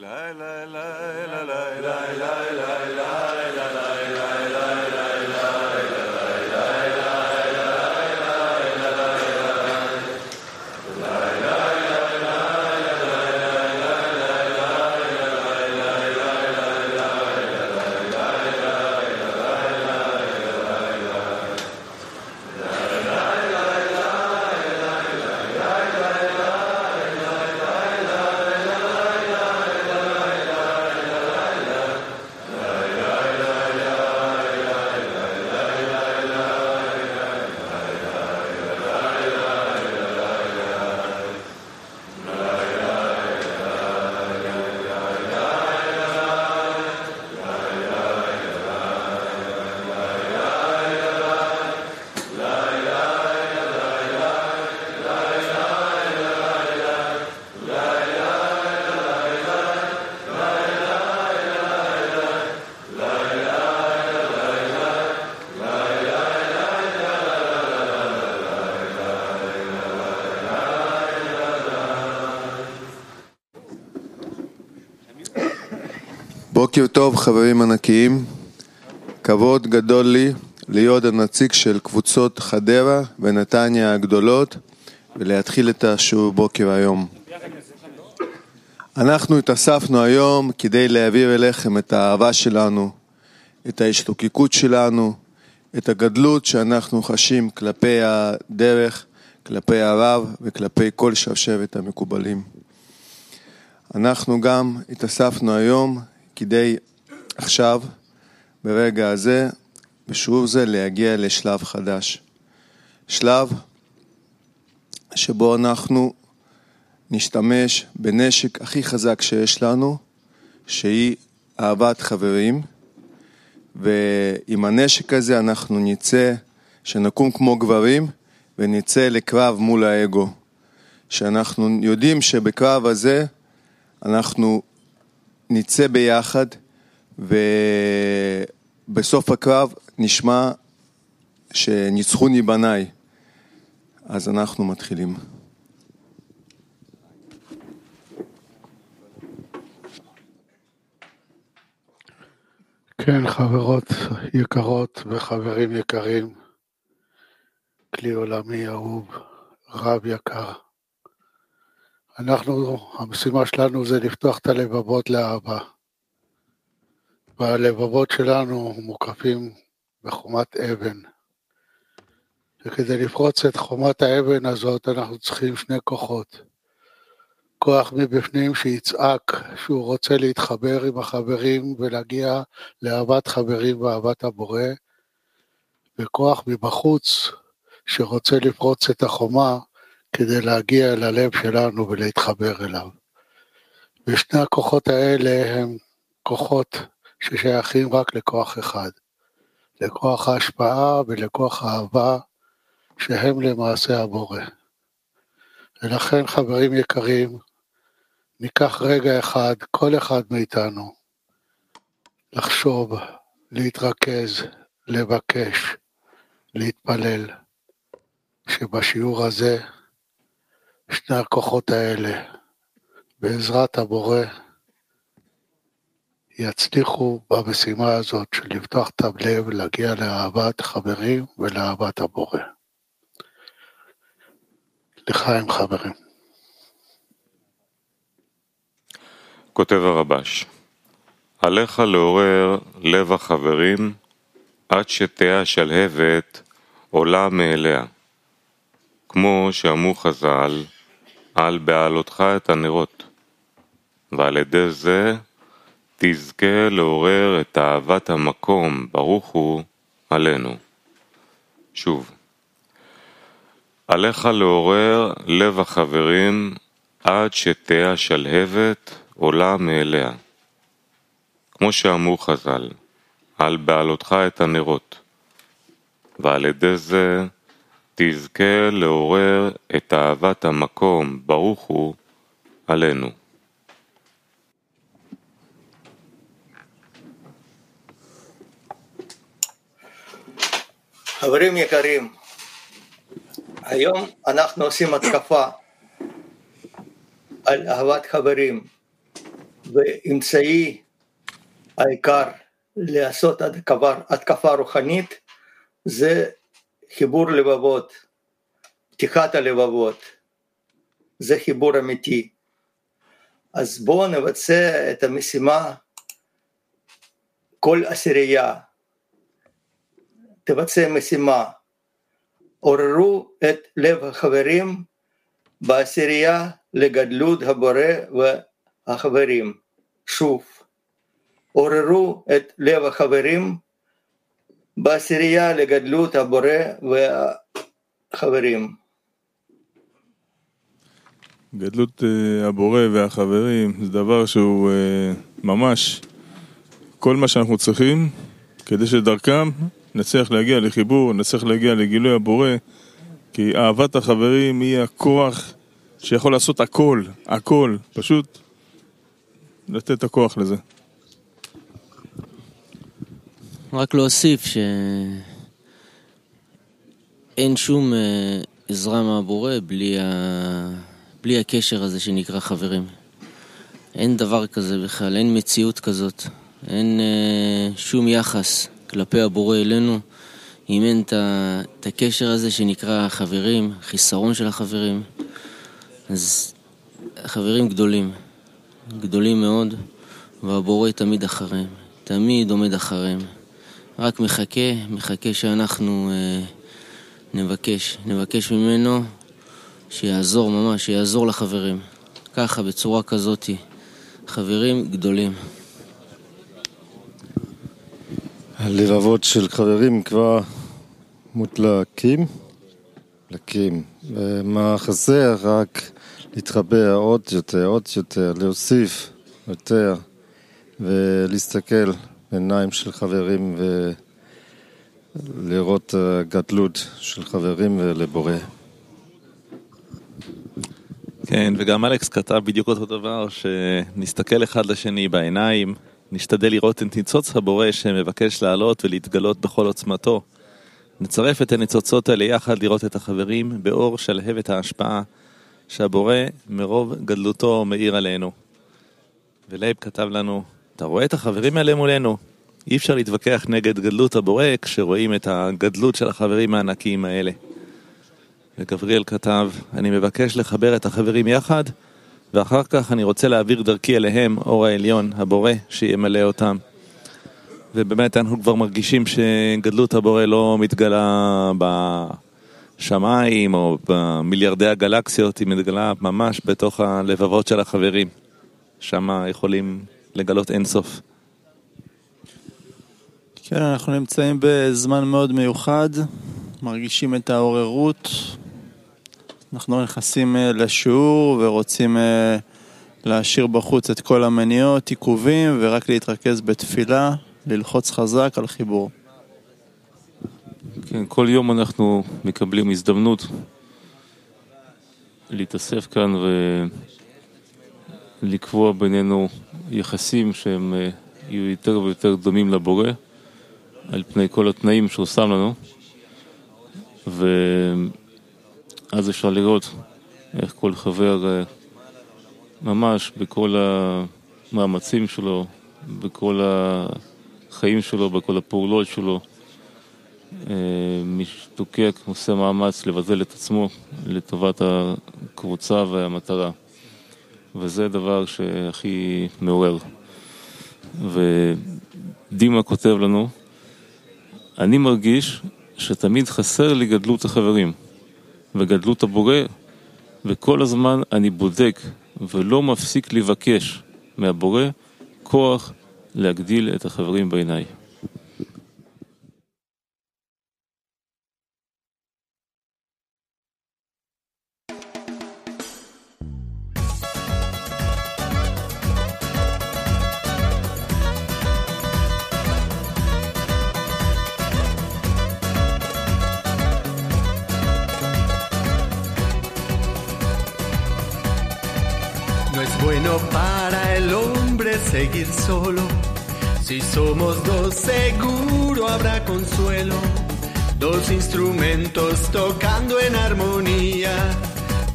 la la la. בוקר טוב חברים ענקיים, כבוד גדול לי להיות הנציג של קבוצות חדרה ונתניה הגדולות ולהתחיל את השיעור בוקר היום. אנחנו התאספנו היום כדי להעביר אליכם את האהבה שלנו, את ההשתוקקות שלנו, את הגדלות שאנחנו חשים כלפי הדרך, כלפי הרב וכלפי כל שרשרת המקובלים. אנחנו גם התאספנו היום כדי עכשיו, ברגע הזה, בשיעור זה, להגיע לשלב חדש. שלב שבו אנחנו נשתמש בנשק הכי חזק שיש לנו, שהיא אהבת חברים, ועם הנשק הזה אנחנו נצא, שנקום כמו גברים, ונצא לקרב מול האגו. שאנחנו יודעים שבקרב הזה אנחנו נצא ביחד ובסוף הקרב נשמע שניצחוני בניי. אז אנחנו מתחילים. כן, חברות יקרות וחברים יקרים, כלי עולמי אהוב, רב יקר. אנחנו, המשימה שלנו זה לפתוח את הלבבות לאהבה. והלבבות שלנו מוקפים בחומת אבן. וכדי לפרוץ את חומת האבן הזאת אנחנו צריכים שני כוחות. כוח מבפנים שיצעק שהוא רוצה להתחבר עם החברים ולהגיע לאהבת חברים ואהבת הבורא, וכוח מבחוץ שרוצה לפרוץ את החומה כדי להגיע אל הלב שלנו ולהתחבר אליו. ושני הכוחות האלה הם כוחות ששייכים רק לכוח אחד, לכוח ההשפעה ולכוח האהבה, שהם למעשה הבורא. ולכן חברים יקרים, ניקח רגע אחד, כל אחד מאיתנו, לחשוב, להתרכז, לבקש, להתפלל, שבשיעור הזה שני הכוחות האלה, בעזרת הבורא, יצליחו במשימה הזאת של לפתוח את הלב, להגיע לאהבת חברים ולאהבת הבורא. לחיים חברים. כותב הרבש, עליך לעורר לב החברים עד שתהא השלהבת עולה מאליה. כמו שאמרו חז"ל, על בעלותך את הנרות, ועל ידי זה תזכה לעורר את אהבת המקום, ברוך הוא, עלינו. שוב, עליך לעורר לב החברים עד שתהא השלהבת עולה מאליה. כמו שאמרו חז"ל, על בעלותך את הנרות, ועל ידי זה תזכה לעורר את אהבת המקום, ברוך הוא, עלינו. חברים יקרים, היום אנחנו עושים התקפה על אהבת חברים, ואמצעי העיקר לעשות התקפה, התקפה רוחנית זה חיבור לבבות, פתיחת הלבבות, זה חיבור אמיתי. אז בואו נבצע את המשימה כל עשירייה, תבצע משימה, עוררו את לב החברים בעשירייה לגדלות הבורא והחברים. שוב, עוררו את לב החברים בעשירייה לגדלות הבורא והחברים. גדלות uh, הבורא והחברים זה דבר שהוא uh, ממש כל מה שאנחנו צריכים כדי שדרכם נצליח להגיע לחיבור, נצליח להגיע לגילוי הבורא כי אהבת החברים היא הכוח שיכול לעשות הכל, הכל, פשוט לתת את הכוח לזה. רק להוסיף שאין שום אה, עזרה מהבורא בלי, ה... בלי הקשר הזה שנקרא חברים. אין דבר כזה בכלל, אין מציאות כזאת, אין uh, שום יחס כלפי הבורא אלינו אם אין את הקשר הזה שנקרא חברים, חיסרון של החברים. אז חברים גדולים, גדולים מאוד, והבורא תמיד אחריהם, תמיד עומד אחריהם. רק מחכה, מחכה שאנחנו אה, נבקש, נבקש ממנו שיעזור ממש, שיעזור לחברים. ככה, בצורה כזאתי. חברים גדולים. הלבבות של חברים כבר מוטלקים, מוטלקים. ומה חסר? רק להתחבר עוד יותר, עוד יותר, להוסיף יותר ולהסתכל בעיניים של חברים ולראות גדלות של חברים ולבורא. כן, וגם אלכס כתב בדיוק אותו דבר, שנסתכל אחד לשני בעיניים, נשתדל לראות את ניצוץ הבורא שמבקש לעלות ולהתגלות בכל עוצמתו. נצרף את הניצוצות האלה יחד לראות את החברים באור שלהבת ההשפעה שהבורא מרוב גדלותו מאיר עלינו. ולייב כתב לנו, אתה רואה את החברים האלה מולנו? אי אפשר להתווכח נגד גדלות הבורא כשרואים את הגדלות של החברים הענקיים האלה. וגבריאל כתב, אני מבקש לחבר את החברים יחד, ואחר כך אני רוצה להעביר דרכי אליהם, אור העליון, הבורא, שימלא אותם. ובאמת אנחנו כבר מרגישים שגדלות הבורא לא מתגלה בשמיים או במיליארדי הגלקסיות, היא מתגלה ממש בתוך הלבבות של החברים. שם יכולים לגלות אינסוף. כן, אנחנו נמצאים בזמן מאוד מיוחד, מרגישים את העוררות. אנחנו נכנסים אה, לשיעור ורוצים אה, להשאיר בחוץ את כל המניעות, עיכובים, ורק להתרכז בתפילה, ללחוץ חזק על חיבור. כן, כל יום אנחנו מקבלים הזדמנות להתאסף כאן ולקבוע בינינו יחסים שהם אה, יהיו יותר ויותר דומים לבורא. על פני כל התנאים שהוא שם לנו, ואז אפשר לראות איך כל חבר אה, ממש בכל המאמצים שלו, בכל החיים שלו, בכל הפעולות שלו, אה, משתוקק, עושה מאמץ לבזל את עצמו לטובת הקבוצה והמטרה. וזה דבר שהכי מעורר. ודימה כותב לנו אני מרגיש שתמיד חסר לי גדלות החברים וגדלות הבורא, וכל הזמן אני בודק ולא מפסיק לבקש מהבורא כוח להגדיל את החברים בעיניי.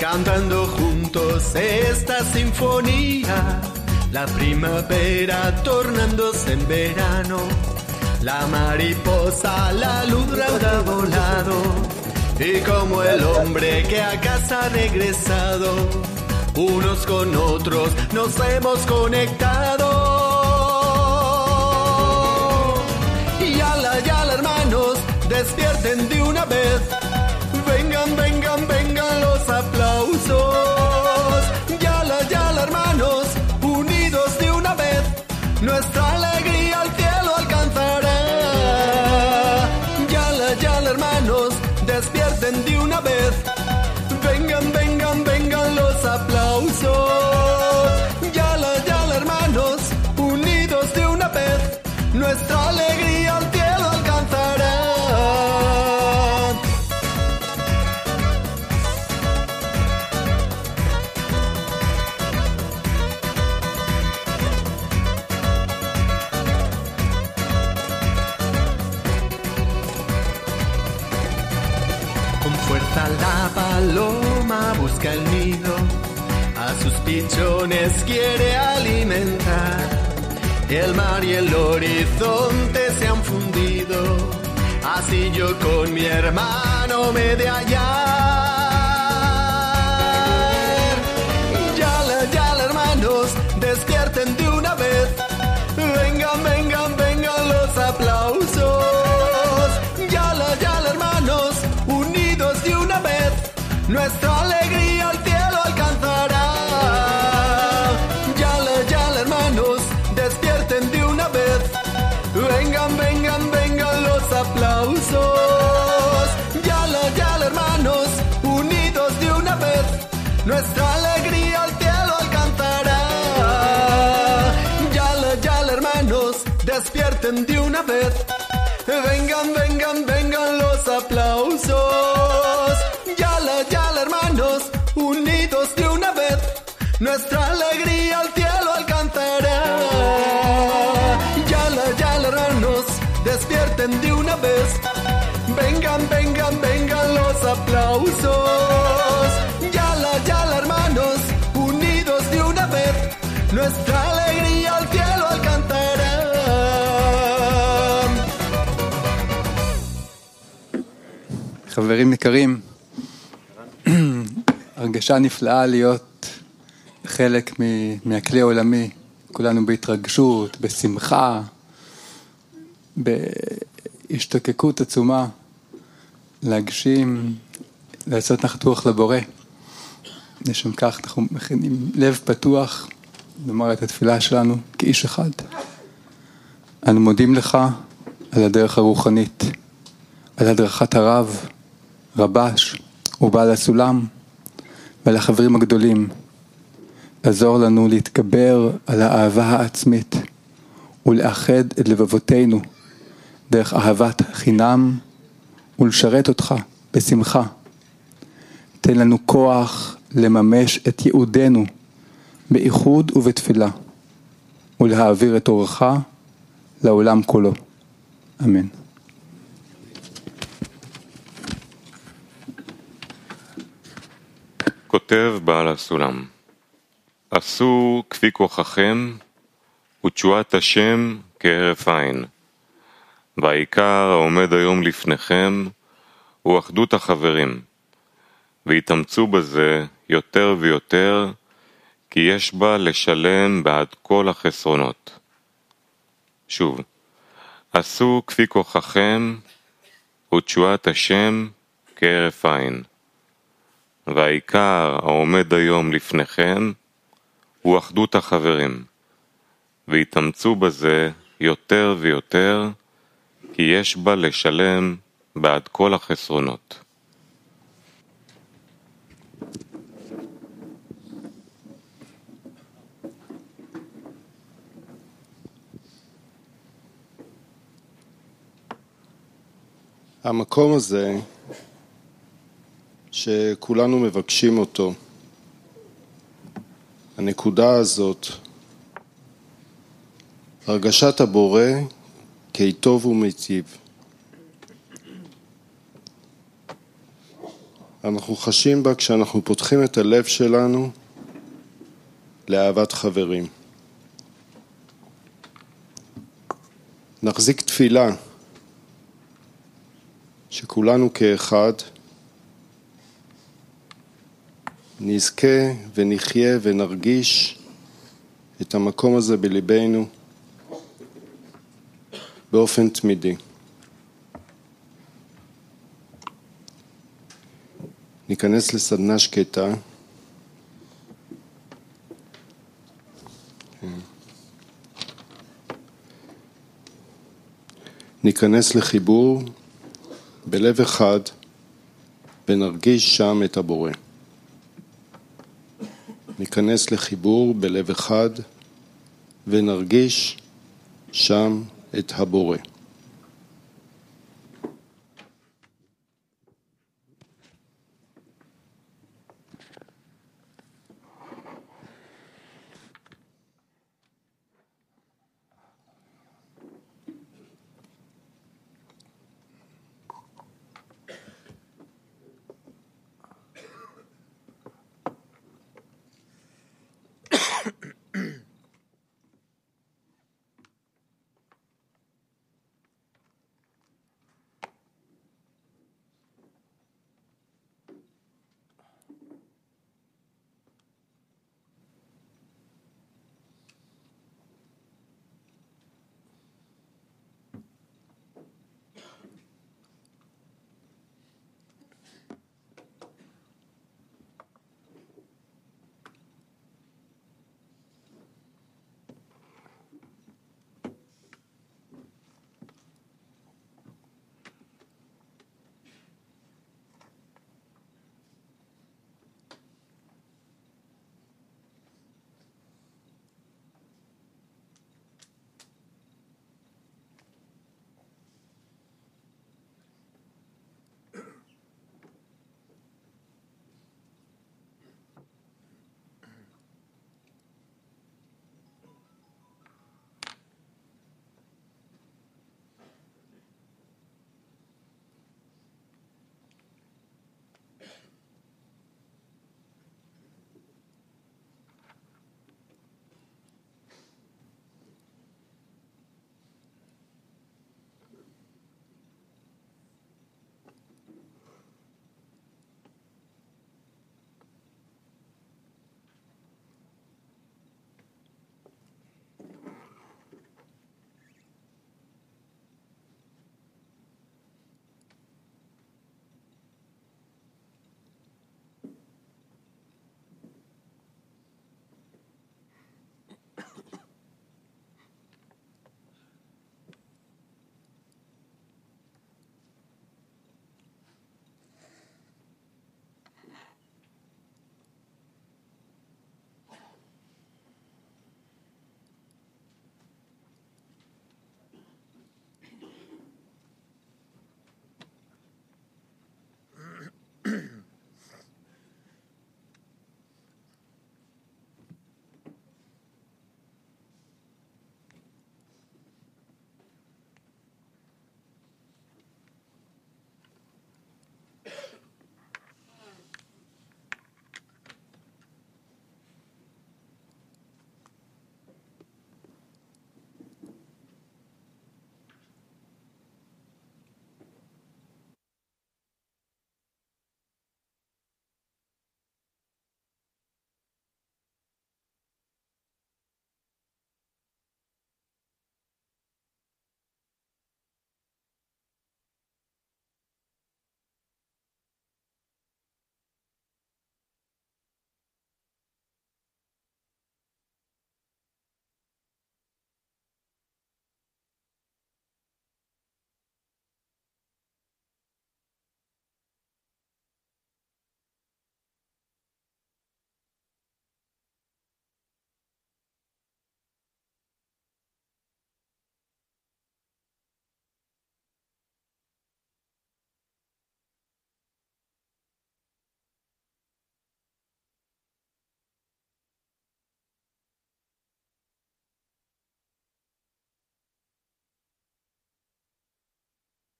Cantando juntos esta sinfonía. La primavera tornándose en verano. La mariposa, la luz habrá volado. Y como el hombre que a casa ha regresado, unos con otros nos hemos conectado. Y ala, yala, hermanos, despierten de una vez. Vengan, vengan, vengan paloma busca el nido, a sus pichones quiere alimentar. El mar y el horizonte se han fundido, así yo con mi hermano me de hallar. Nuestra alegría al cielo alcanzará. Yala, yala, hermanos, despierten de una vez. Vengan, vengan, vengan los aplausos. Yala, yala, hermanos, unidos de una vez. Nuestra alegría al cielo alcanzará. Yala, yala, hermanos, despierten de una vez. Vengan, vengan, vengan los aplausos. Nuestra alegría al cielo alcanzará. Yala, yala, hermanos, despierten de una vez. Vengan, vengan, vengan los aplausos. Yala, yala, hermanos, unidos de una vez. Nuestra alegría al cielo alcanzará. חברים יקרים, הרגשה נפלאה להיות חלק מהכלי העולמי, כולנו בהתרגשות, בשמחה, בהשתוקקות עצומה, להגשים, לעשות נחת רוח לבורא. לשם כך אנחנו מכינים לב פתוח, לומר את התפילה שלנו כאיש אחד. אנו מודים לך על הדרך הרוחנית, על הדרכת הרב, רבש ובעל הסולם ועל החברים הגדולים. לעזור לנו להתגבר על האהבה העצמית ולאחד את לבבותינו דרך אהבת חינם ולשרת אותך בשמחה. תן לנו כוח לממש את ייעודנו באיחוד ובתפילה ולהעביר את אורך לעולם כולו. אמן. כותב בעל הסולם, עשו כפי כוחכם ותשועת השם כהרף עין. והעיקר העומד היום לפניכם הוא אחדות החברים, והתאמצו בזה יותר ויותר, כי יש בה לשלם בעד כל החסרונות. שוב, עשו כפי כוחכם ותשועת השם כהרף עין. והעיקר העומד היום לפניכם הוא אחדות החברים, והתאמצו בזה יותר ויותר, כי יש בה לשלם בעד כל החסרונות. המקום הזה, שכולנו מבקשים אותו, הנקודה הזאת, הרגשת הבורא כטוב ומיטיב. אנחנו חשים בה כשאנחנו פותחים את הלב שלנו לאהבת חברים. נחזיק תפילה שכולנו כאחד נזכה ונחיה ונרגיש את המקום הזה בליבנו באופן תמידי. ניכנס לסדנה שקטה. ניכנס לחיבור בלב אחד ונרגיש שם את הבורא. ניכנס לחיבור בלב אחד ונרגיש שם את הבורא.